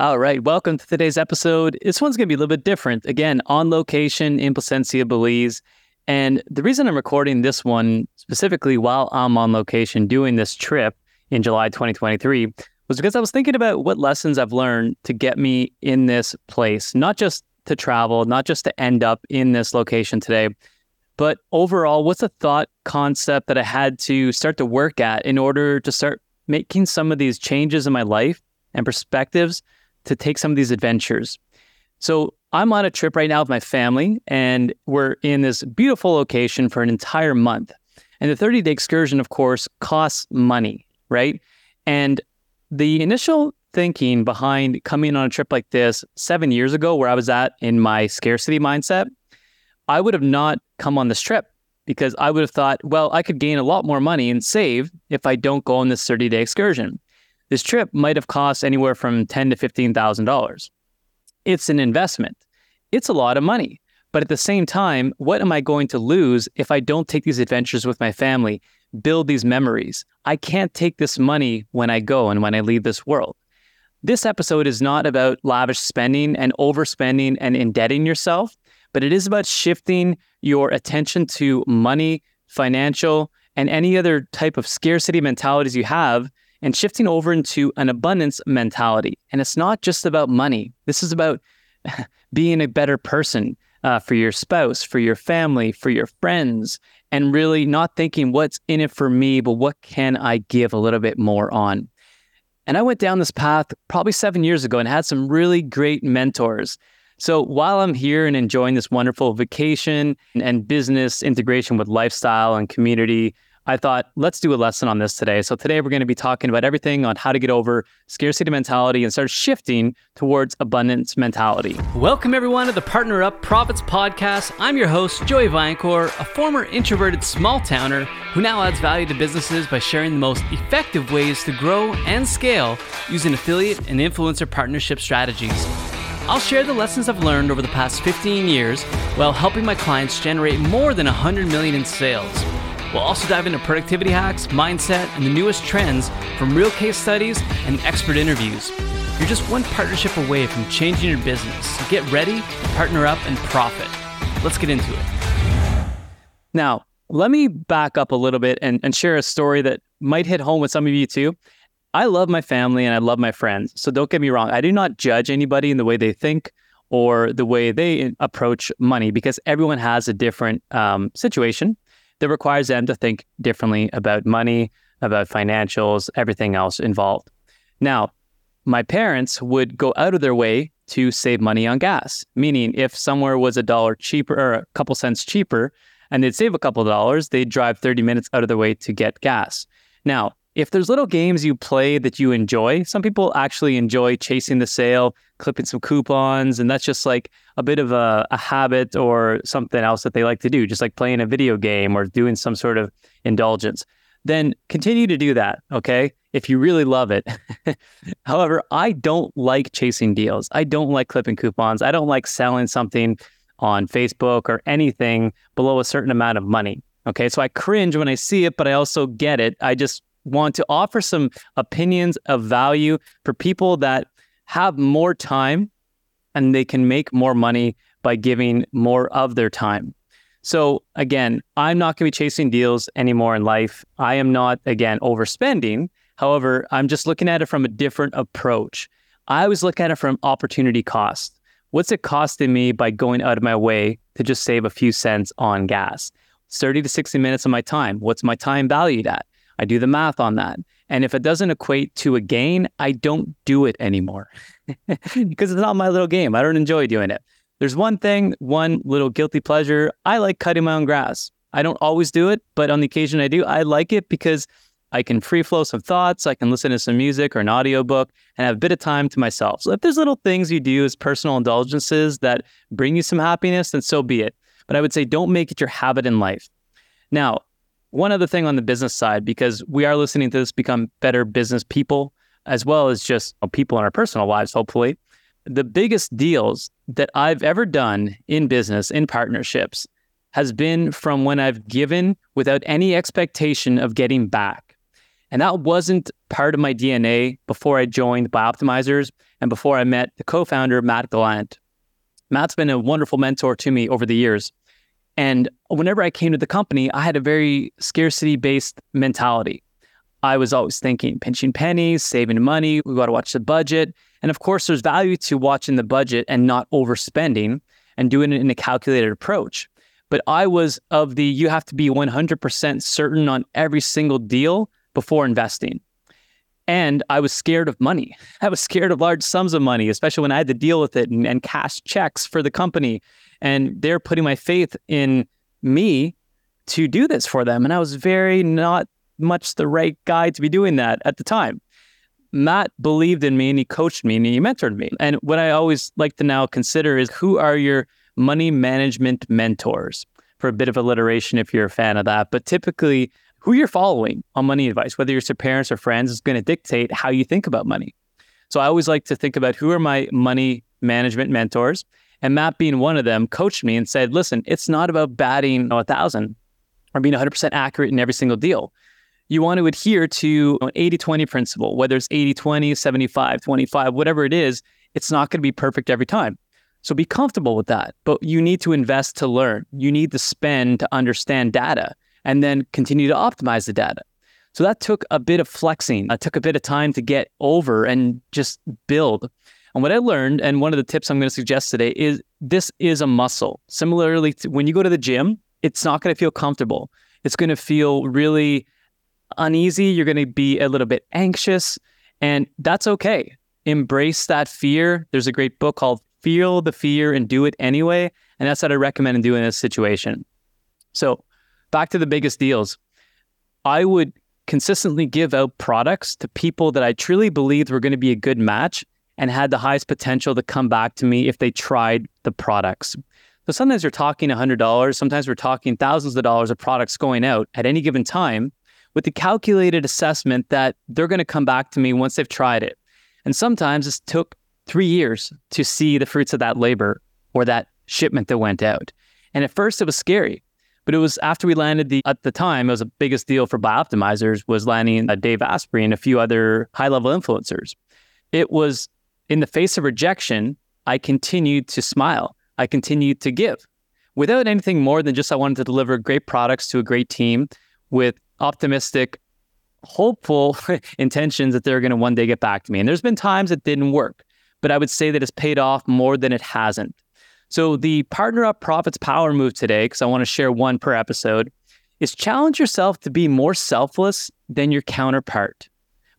All right, welcome to today's episode. This one's going to be a little bit different. Again, on location in Placencia, Belize. And the reason I'm recording this one specifically while I'm on location doing this trip in July 2023 was because I was thinking about what lessons I've learned to get me in this place, not just to travel, not just to end up in this location today, but overall, what's a thought concept that I had to start to work at in order to start making some of these changes in my life and perspectives to take some of these adventures. So I'm on a trip right now with my family, and we're in this beautiful location for an entire month. And the 30 day excursion, of course, costs money, right? And the initial thinking behind coming on a trip like this seven years ago, where I was at in my scarcity mindset, I would have not come on this trip because I would have thought, well, I could gain a lot more money and save if I don't go on this 30 day excursion. This trip might have cost anywhere from ten to fifteen thousand dollars. It's an investment. It's a lot of money. But at the same time, what am I going to lose if I don't take these adventures with my family, build these memories? I can't take this money when I go and when I leave this world. This episode is not about lavish spending and overspending and indebting yourself, but it is about shifting your attention to money, financial, and any other type of scarcity mentalities you have and shifting over into an abundance mentality. And it's not just about money, this is about being a better person uh, for your spouse, for your family, for your friends, and really not thinking what's in it for me, but what can I give a little bit more on. And I went down this path probably seven years ago and had some really great mentors. So while I'm here and enjoying this wonderful vacation and business integration with lifestyle and community, I thought, let's do a lesson on this today. So today we're going to be talking about everything on how to get over scarcity mentality and start shifting towards abundance mentality. Welcome everyone to the Partner Up Profits podcast. I'm your host, Joey Vaillancourt, a former introverted small towner who now adds value to businesses by sharing the most effective ways to grow and scale using affiliate and influencer partnership strategies. I'll share the lessons I've learned over the past 15 years while helping my clients generate more than 100 million in sales. We'll also dive into productivity hacks, mindset, and the newest trends from real case studies and expert interviews. You're just one partnership away from changing your business. Get ready, partner up, and profit. Let's get into it. Now, let me back up a little bit and, and share a story that might hit home with some of you too. I love my family and I love my friends. So don't get me wrong. I do not judge anybody in the way they think or the way they approach money because everyone has a different um, situation that requires them to think differently about money, about financials, everything else involved. Now, my parents would go out of their way to save money on gas, meaning if somewhere was a dollar cheaper or a couple cents cheaper and they'd save a couple dollars, they'd drive 30 minutes out of their way to get gas. Now, if there's little games you play that you enjoy, some people actually enjoy chasing the sale, clipping some coupons, and that's just like a bit of a, a, habit or something else that they like to do, just like playing a video game or doing some sort of indulgence. Then continue to do that, okay? If you really love it. However, I don't like chasing deals. I don't like clipping coupons. I don't like selling something on Facebook or anything below a certain amount of money. Okay, so I cringe when I see it, but I also get it. I just want to offer some opinions of value for people that have more time and they can make more money by giving more of their time. So again, I'm not going to be chasing deals anymore in life. I am not again overspending. However, I'm just looking at it from a different approach. I was looking at it from opportunity cost. What's it costing me by going out of my way to just save a few cents on gas? 30 to 60 minutes of my time. What's my time valued at? I do the math on that. And if it doesn't equate to a gain, I don't do it anymore because it's not my little game. I don't enjoy doing it. There's one thing, one little guilty pleasure. I like cutting my own grass. I don't always do it, but on the occasion I do, I like it because I can free flow some thoughts. I can listen to some music or an audiobook and have a bit of time to myself. So if there's little things you do as personal indulgences that bring you some happiness, then so be it. But I would say don't make it your habit in life. Now, one other thing on the business side, because we are listening to this become better business people, as well as just people in our personal lives, hopefully. The biggest deals that I've ever done in business, in partnerships, has been from when I've given without any expectation of getting back. And that wasn't part of my DNA before I joined Bioptimizers. and before I met the co founder, Matt Gallant. Matt's been a wonderful mentor to me over the years. And whenever I came to the company, I had a very scarcity based mentality. I was always thinking pinching pennies, saving money, we got to watch the budget. And of course, there's value to watching the budget and not overspending and doing it in a calculated approach. But I was of the you have to be 100% certain on every single deal before investing. And I was scared of money. I was scared of large sums of money, especially when I had to deal with it and, and cash checks for the company. And they're putting my faith in me to do this for them. And I was very not much the right guy to be doing that at the time. Matt believed in me and he coached me and he mentored me. And what I always like to now consider is who are your money management mentors? For a bit of alliteration, if you're a fan of that. But typically, who you're following on money advice, whether it's your parents or friends, is going to dictate how you think about money. So I always like to think about who are my money management mentors. And Matt, being one of them, coached me and said, listen, it's not about batting a thousand or being 100% accurate in every single deal you want to adhere to an 80 20 principle, whether it's 80 20, 75 25, whatever it is, it's not going to be perfect every time. So be comfortable with that. But you need to invest to learn. You need to spend to understand data and then continue to optimize the data. So that took a bit of flexing. It took a bit of time to get over and just build. And what I learned, and one of the tips I'm going to suggest today is this is a muscle. Similarly, when you go to the gym, it's not going to feel comfortable. It's going to feel really uneasy, you're going to be a little bit anxious, and that's okay. Embrace that fear. There's a great book called Feel the Fear and Do It Anyway. And that's what I recommend in doing this situation. So, back to the biggest deals. I would consistently give out products to people that I truly believed were going to be a good match and had the highest potential to come back to me if they tried the products. So sometimes we're talking $100, sometimes we're talking thousands of dollars of products going out at any given time with the calculated assessment that they're going to come back to me once they've tried it. And sometimes it took three years to see the fruits of that labor or that shipment that went out. And at first it was scary. But it was after we landed the at the time, it was the biggest deal for Bioptimizers was landing uh, Dave Asprey and a few other high level influencers. It was in the face of rejection, I continued to smile. I continued to give without anything more than just I wanted to deliver great products to a great team with optimistic, hopeful intentions that they're going to one day get back to me. And there's been times it didn't work, but I would say that it's paid off more than it hasn't. So the partner up profits power move today, because I want to share one per episode, is challenge yourself to be more selfless than your counterpart.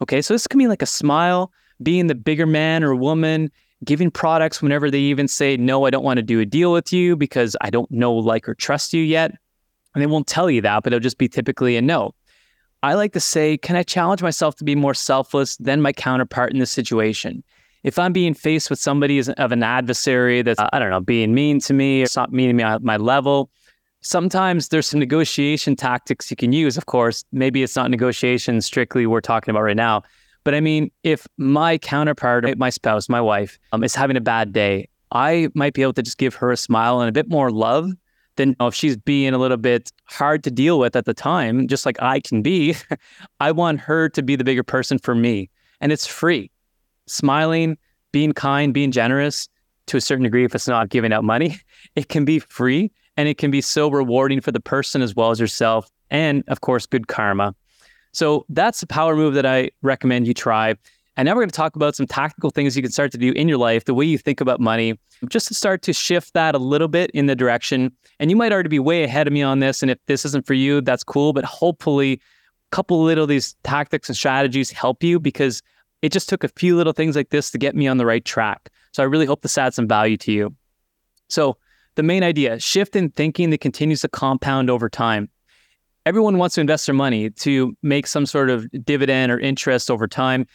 Okay, so this can be like a smile, being the bigger man or woman, giving products whenever they even say, No, I don't want to do a deal with you because I don't know, like, or trust you yet. And they won't tell you that, but it'll just be typically a no. I like to say, can I challenge myself to be more selfless than my counterpart in this situation? If I'm being faced with somebody of an adversary that's, I don't know, being mean to me or not meeting me at my level, sometimes there's some negotiation tactics you can use. Of course, maybe it's not negotiation strictly we're talking about right now. But I mean, if my counterpart, my spouse, my wife, um, is having a bad day, I might be able to just give her a smile and a bit more love then if she's being a little bit hard to deal with at the time, just like I can be, I want her to be the bigger person for me. And it's free. Smiling, being kind, being generous to a certain degree, if it's not giving out money, it can be free and it can be so rewarding for the person as well as yourself. And of course, good karma. So that's the power move that I recommend you try. And now we're going to talk about some tactical things you can start to do in your life, the way you think about money, just to start to shift that a little bit in the direction. And you might already be way ahead of me on this. And if this isn't for you, that's cool. But hopefully, a couple little these tactics and strategies help you because it just took a few little things like this to get me on the right track. So I really hope this adds some value to you. So the main idea, shift in thinking that continues to compound over time everyone wants to invest their money to make some sort of dividend or interest over time.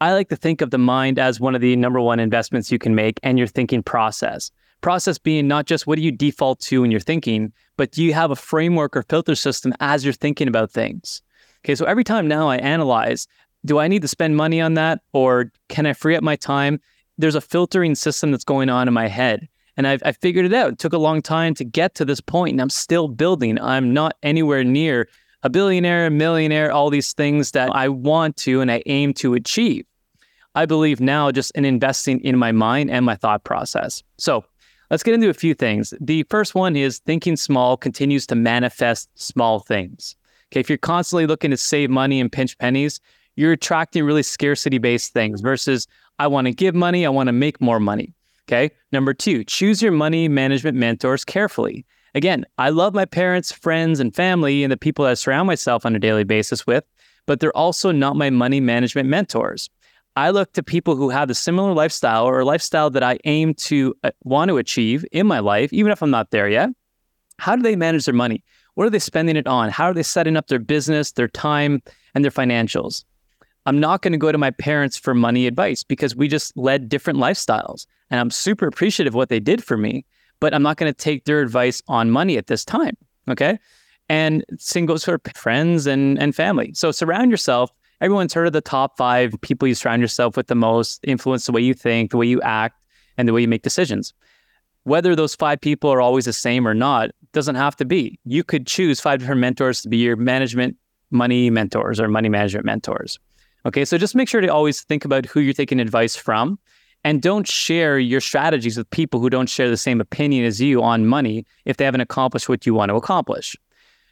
I like to think of the mind as one of the number one investments you can make and your thinking process. Process being not just what do you default to in you're thinking, but do you have a framework or filter system as you're thinking about things? Okay, so every time now I analyze, do I need to spend money on that or can I free up my time? There's a filtering system that's going on in my head. And I've, I figured it out. It took a long time to get to this point, and I'm still building. I'm not anywhere near a billionaire, a millionaire, all these things that I want to and I aim to achieve. I believe now just in investing in my mind and my thought process. So let's get into a few things. The first one is thinking small continues to manifest small things. Okay, if you're constantly looking to save money and pinch pennies, you're attracting really scarcity based things versus I want to give money, I want to make more money. Okay. Number two, choose your money management mentors carefully. Again, I love my parents, friends, and family and the people that I surround myself on a daily basis with, but they're also not my money management mentors. I look to people who have a similar lifestyle or lifestyle that I aim to uh, want to achieve in my life, even if I'm not there yet. How do they manage their money? What are they spending it on? How are they setting up their business, their time, and their financials? I'm not going to go to my parents for money advice because we just led different lifestyles. And I'm super appreciative of what they did for me, but I'm not going to take their advice on money at this time. Okay. And same goes for friends and, and family. So surround yourself. Everyone's heard of the top five people you surround yourself with the most, influence the way you think, the way you act, and the way you make decisions. Whether those five people are always the same or not doesn't have to be. You could choose five different mentors to be your management money mentors or money management mentors. Okay, so just make sure to always think about who you're taking advice from and don't share your strategies with people who don't share the same opinion as you on money if they haven't accomplished what you want to accomplish.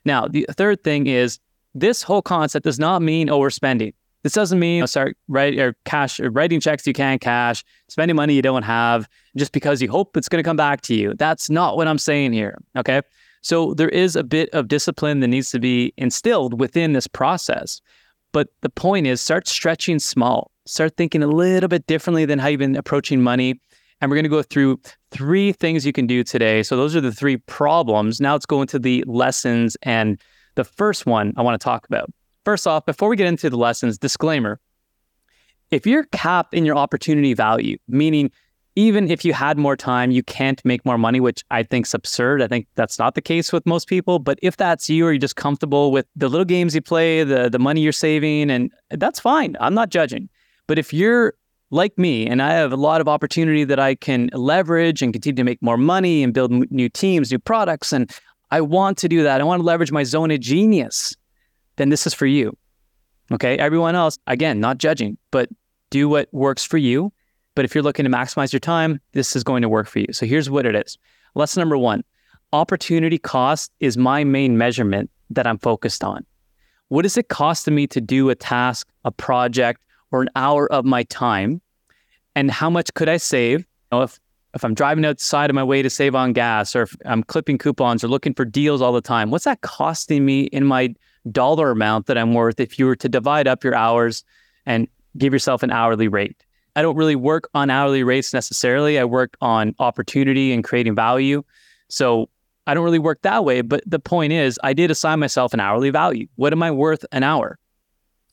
Now, the third thing is this whole concept does not mean oh, overspending. This doesn't mean oh, you know, start write or cash or writing checks you can't cash, spending money you don't have just because you hope it's going to come back to you. That's not what I'm saying here. Okay. So there is a bit of discipline that needs to be instilled within this process. But the point is, start stretching small. Start thinking a little bit differently than how you've been approaching money. And we're going to go through three things you can do today. So those are the three problems. Now let's go into the lessons. And the first one I want to talk about. First off, before we get into the lessons, disclaimer if you're capped in your opportunity value, meaning even if you had more time, you can't make more money, which I think is absurd. I think that's not the case with most people. But if that's you, or you're just comfortable with the little games you play, the the money you're saving, and that's fine. I'm not judging. But if you're like me and I have a lot of opportunity that I can leverage and continue to make more money and build new teams, new products, and I want to do that. I want to leverage my zone of genius. Then this is for you. Okay. Everyone else, again, not judging, but do what works for you but if you're looking to maximize your time, this is going to work for you. So here's what it is. Lesson number one opportunity cost is my main measurement that I'm focused on. What does it costing me to do a task, a project, or an hour of my time? And how much could I save? You know, if if I'm driving outside of my way to save on gas, or if I'm clipping coupons or looking for deals all the time, what's that costing me in my dollar amount that I'm worth if you were to divide up your hours and give yourself an hourly rate? I don't really work on hourly rates necessarily. I work on opportunity and creating value. So I don't really work that way. But the point is, I did assign myself an hourly value. What am I worth an hour?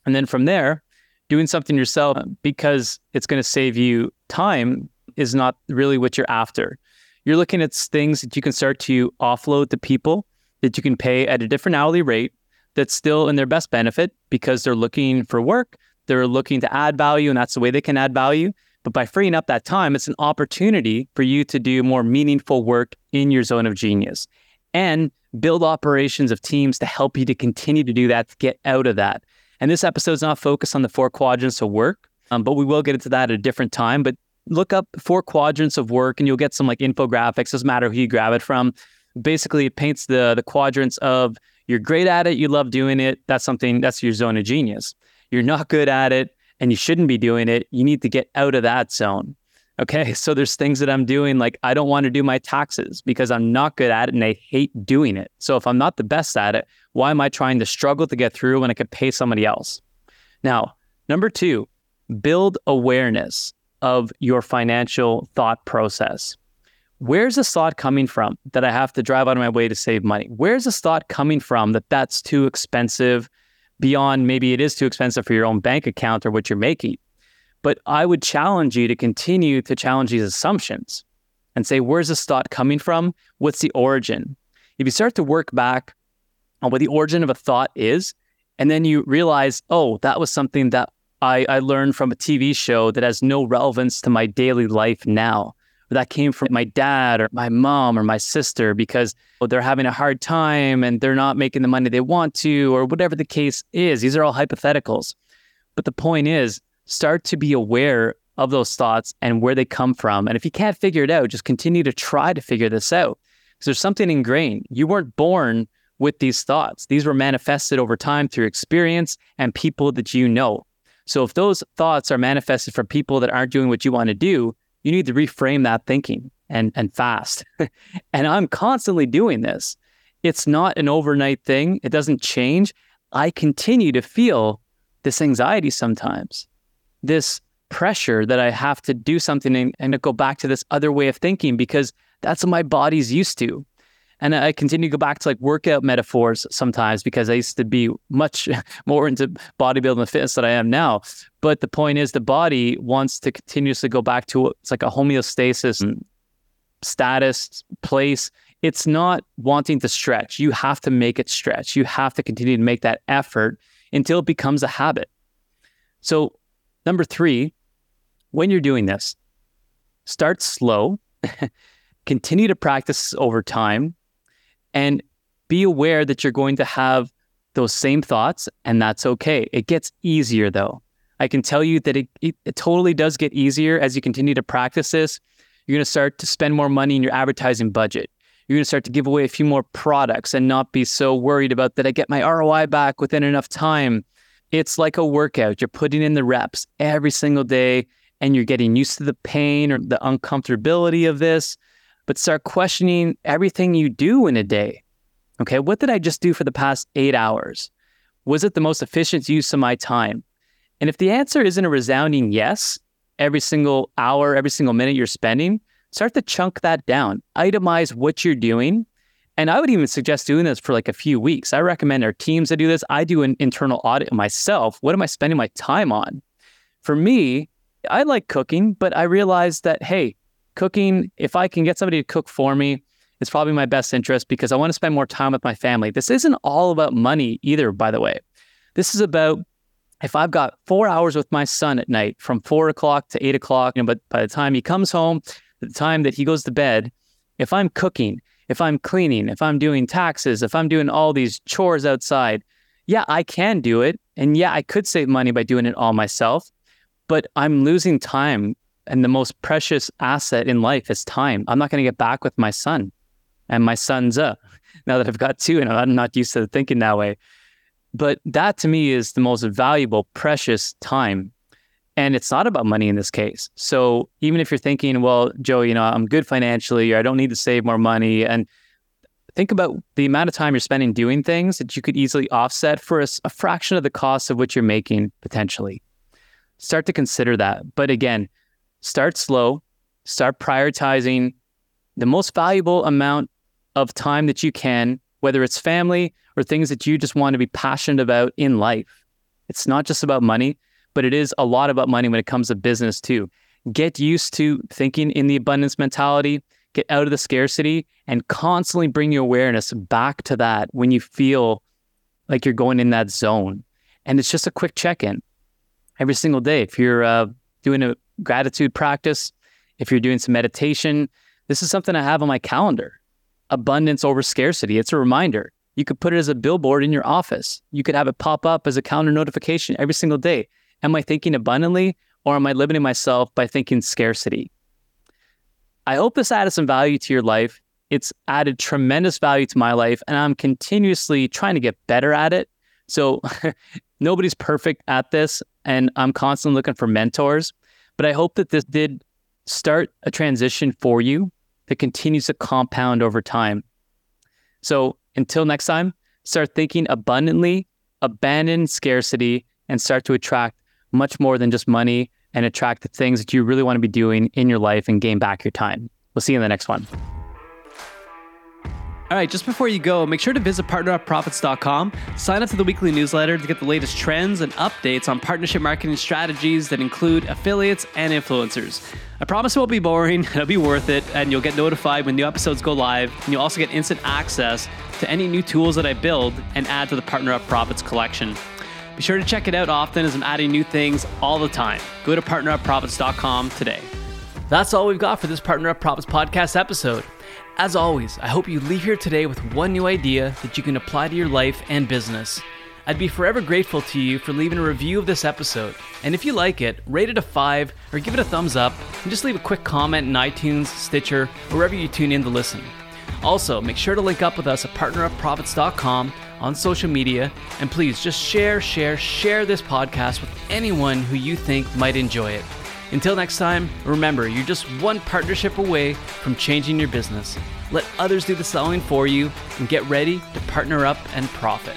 And then from there, doing something yourself because it's going to save you time is not really what you're after. You're looking at things that you can start to offload to people that you can pay at a different hourly rate that's still in their best benefit because they're looking for work, they're looking to add value, and that's the way they can add value. But by freeing up that time, it's an opportunity for you to do more meaningful work in your zone of genius and build operations of teams to help you to continue to do that, to get out of that. And this episode is not focused on the four quadrants of work, um, but we will get into that at a different time. But look up four quadrants of work and you'll get some like infographics. Doesn't matter who you grab it from. Basically, it paints the the quadrants of you're great at it, you love doing it. That's something that's your zone of genius you're not good at it and you shouldn't be doing it, you need to get out of that zone. Okay. So there's things that I'm doing like I don't want to do my taxes because I'm not good at it and I hate doing it. So if I'm not the best at it, why am I trying to struggle to get through when I could pay somebody else? Now, number two, build awareness of your financial thought process. Where's this thought coming from that I have to drive out of my way to save money? Where's this thought coming from that that's too expensive? Beyond maybe it is too expensive for your own bank account or what you're making. But I would challenge you to continue to challenge these assumptions and say, where's this thought coming from? What's the origin? If you start to work back on what the origin of a thought is, and then you realize, oh, that was something that I, I learned from a TV show that has no relevance to my daily life now that came from my dad or my mom or my sister because they're having a hard time and they're not making the money they want to or whatever the case is. These are all hypotheticals. But the point is, start to be aware of those thoughts and where they come from. And if you can't figure it out, just continue to try to figure this out. Because there's something ingrained. You weren't born with these thoughts. These were manifested over time through experience and people that you know. So if those thoughts are manifested from people that aren't doing what you want to do, you need to reframe that thinking and and fast. and I'm constantly doing this. It's not an overnight thing. It doesn't change. I continue to feel this anxiety sometimes. This pressure that I have to do something and, and go back to this other way of thinking because that's what my body's used to. And I continue to go back to like workout metaphors sometimes because I used to be much more into bodybuilding and fitness than I am now. But the point is, the body wants to continuously go back to it's like a homeostasis status, place. It's not wanting to stretch. You have to make it stretch. You have to continue to make that effort until it becomes a habit. So, number three, when you're doing this, start slow, continue to practice over time, and be aware that you're going to have those same thoughts, and that's okay. It gets easier though. I can tell you that it, it, it totally does get easier as you continue to practice this. You're going to start to spend more money in your advertising budget. You're going to start to give away a few more products and not be so worried about that I get my ROI back within enough time. It's like a workout. You're putting in the reps every single day and you're getting used to the pain or the uncomfortability of this but start questioning everything you do in a day. Okay, what did I just do for the past eight hours? Was it the most efficient use of my time? And if the answer isn't a resounding yes, every single hour, every single minute you're spending, start to chunk that down, itemize what you're doing. And I would even suggest doing this for like a few weeks. I recommend our teams that do this. I do an internal audit myself. What am I spending my time on? For me, I like cooking, but I realized that, hey, cooking, if I can get somebody to cook for me, it's probably my best interest because I want to spend more time with my family. This isn't all about money either, by the way. This is about if I've got four hours with my son at night from four o'clock to eight o'clock, you know, but by the time he comes home, the time that he goes to bed, if I'm cooking, if I'm cleaning, if I'm doing taxes, if I'm doing all these chores outside, yeah, I can do it. And yeah, I could save money by doing it all myself, but I'm losing time and the most precious asset in life is time. I'm not going to get back with my son and my sons up now that I've got two and I'm not used to thinking that way. But that to me is the most valuable, precious time. And it's not about money in this case. So even if you're thinking, well, Joe, you know, I'm good financially, or I don't need to save more money, and think about the amount of time you're spending doing things that you could easily offset for a, a fraction of the cost of what you're making potentially. Start to consider that. But again, start slow, start prioritizing the most valuable amount of time that you can, whether it's family or things that you just want to be passionate about in life. It's not just about money, but it is a lot about money when it comes to business too. Get used to thinking in the abundance mentality, get out of the scarcity, and constantly bring your awareness back to that when you feel like you're going in that zone. And it's just a quick check in every single day. If you're uh, doing a gratitude practice, if you're doing some meditation, this is something I have on my calendar. Abundance over scarcity. It's a reminder. You could put it as a billboard in your office. You could have it pop up as a calendar notification every single day. Am I thinking abundantly or am I limiting myself by thinking scarcity? I hope this added some value to your life. It's added tremendous value to my life, and I'm continuously trying to get better at it. So, nobody's perfect at this, and I'm constantly looking for mentors. But I hope that this did start a transition for you that continues to compound over time. So until next time, start thinking abundantly, abandon scarcity, and start to attract much more than just money and attract the things that you really want to be doing in your life and gain back your time. We'll see you in the next one. All right, just before you go, make sure to visit partnerupprofits.com. Sign up to the weekly newsletter to get the latest trends and updates on partnership marketing strategies that include affiliates and influencers. I promise it won't be boring, it'll be worth it, and you'll get notified when new episodes go live. And you'll also get instant access to any new tools that I build and add to the Partner Up Profits collection. Be sure to check it out often as I'm adding new things all the time. Go to partnerupprofits.com today. That's all we've got for this Partner Up Profits podcast episode. As always, I hope you leave here today with one new idea that you can apply to your life and business. I'd be forever grateful to you for leaving a review of this episode. And if you like it, rate it a 5 or give it a thumbs up and just leave a quick comment in iTunes, Stitcher, or wherever you tune in to listen. Also, make sure to link up with us at partnerupprofits.com on social media and please just share, share, share this podcast with anyone who you think might enjoy it. Until next time, remember you're just one partnership away from changing your business. Let others do the selling for you and get ready to partner up and profit.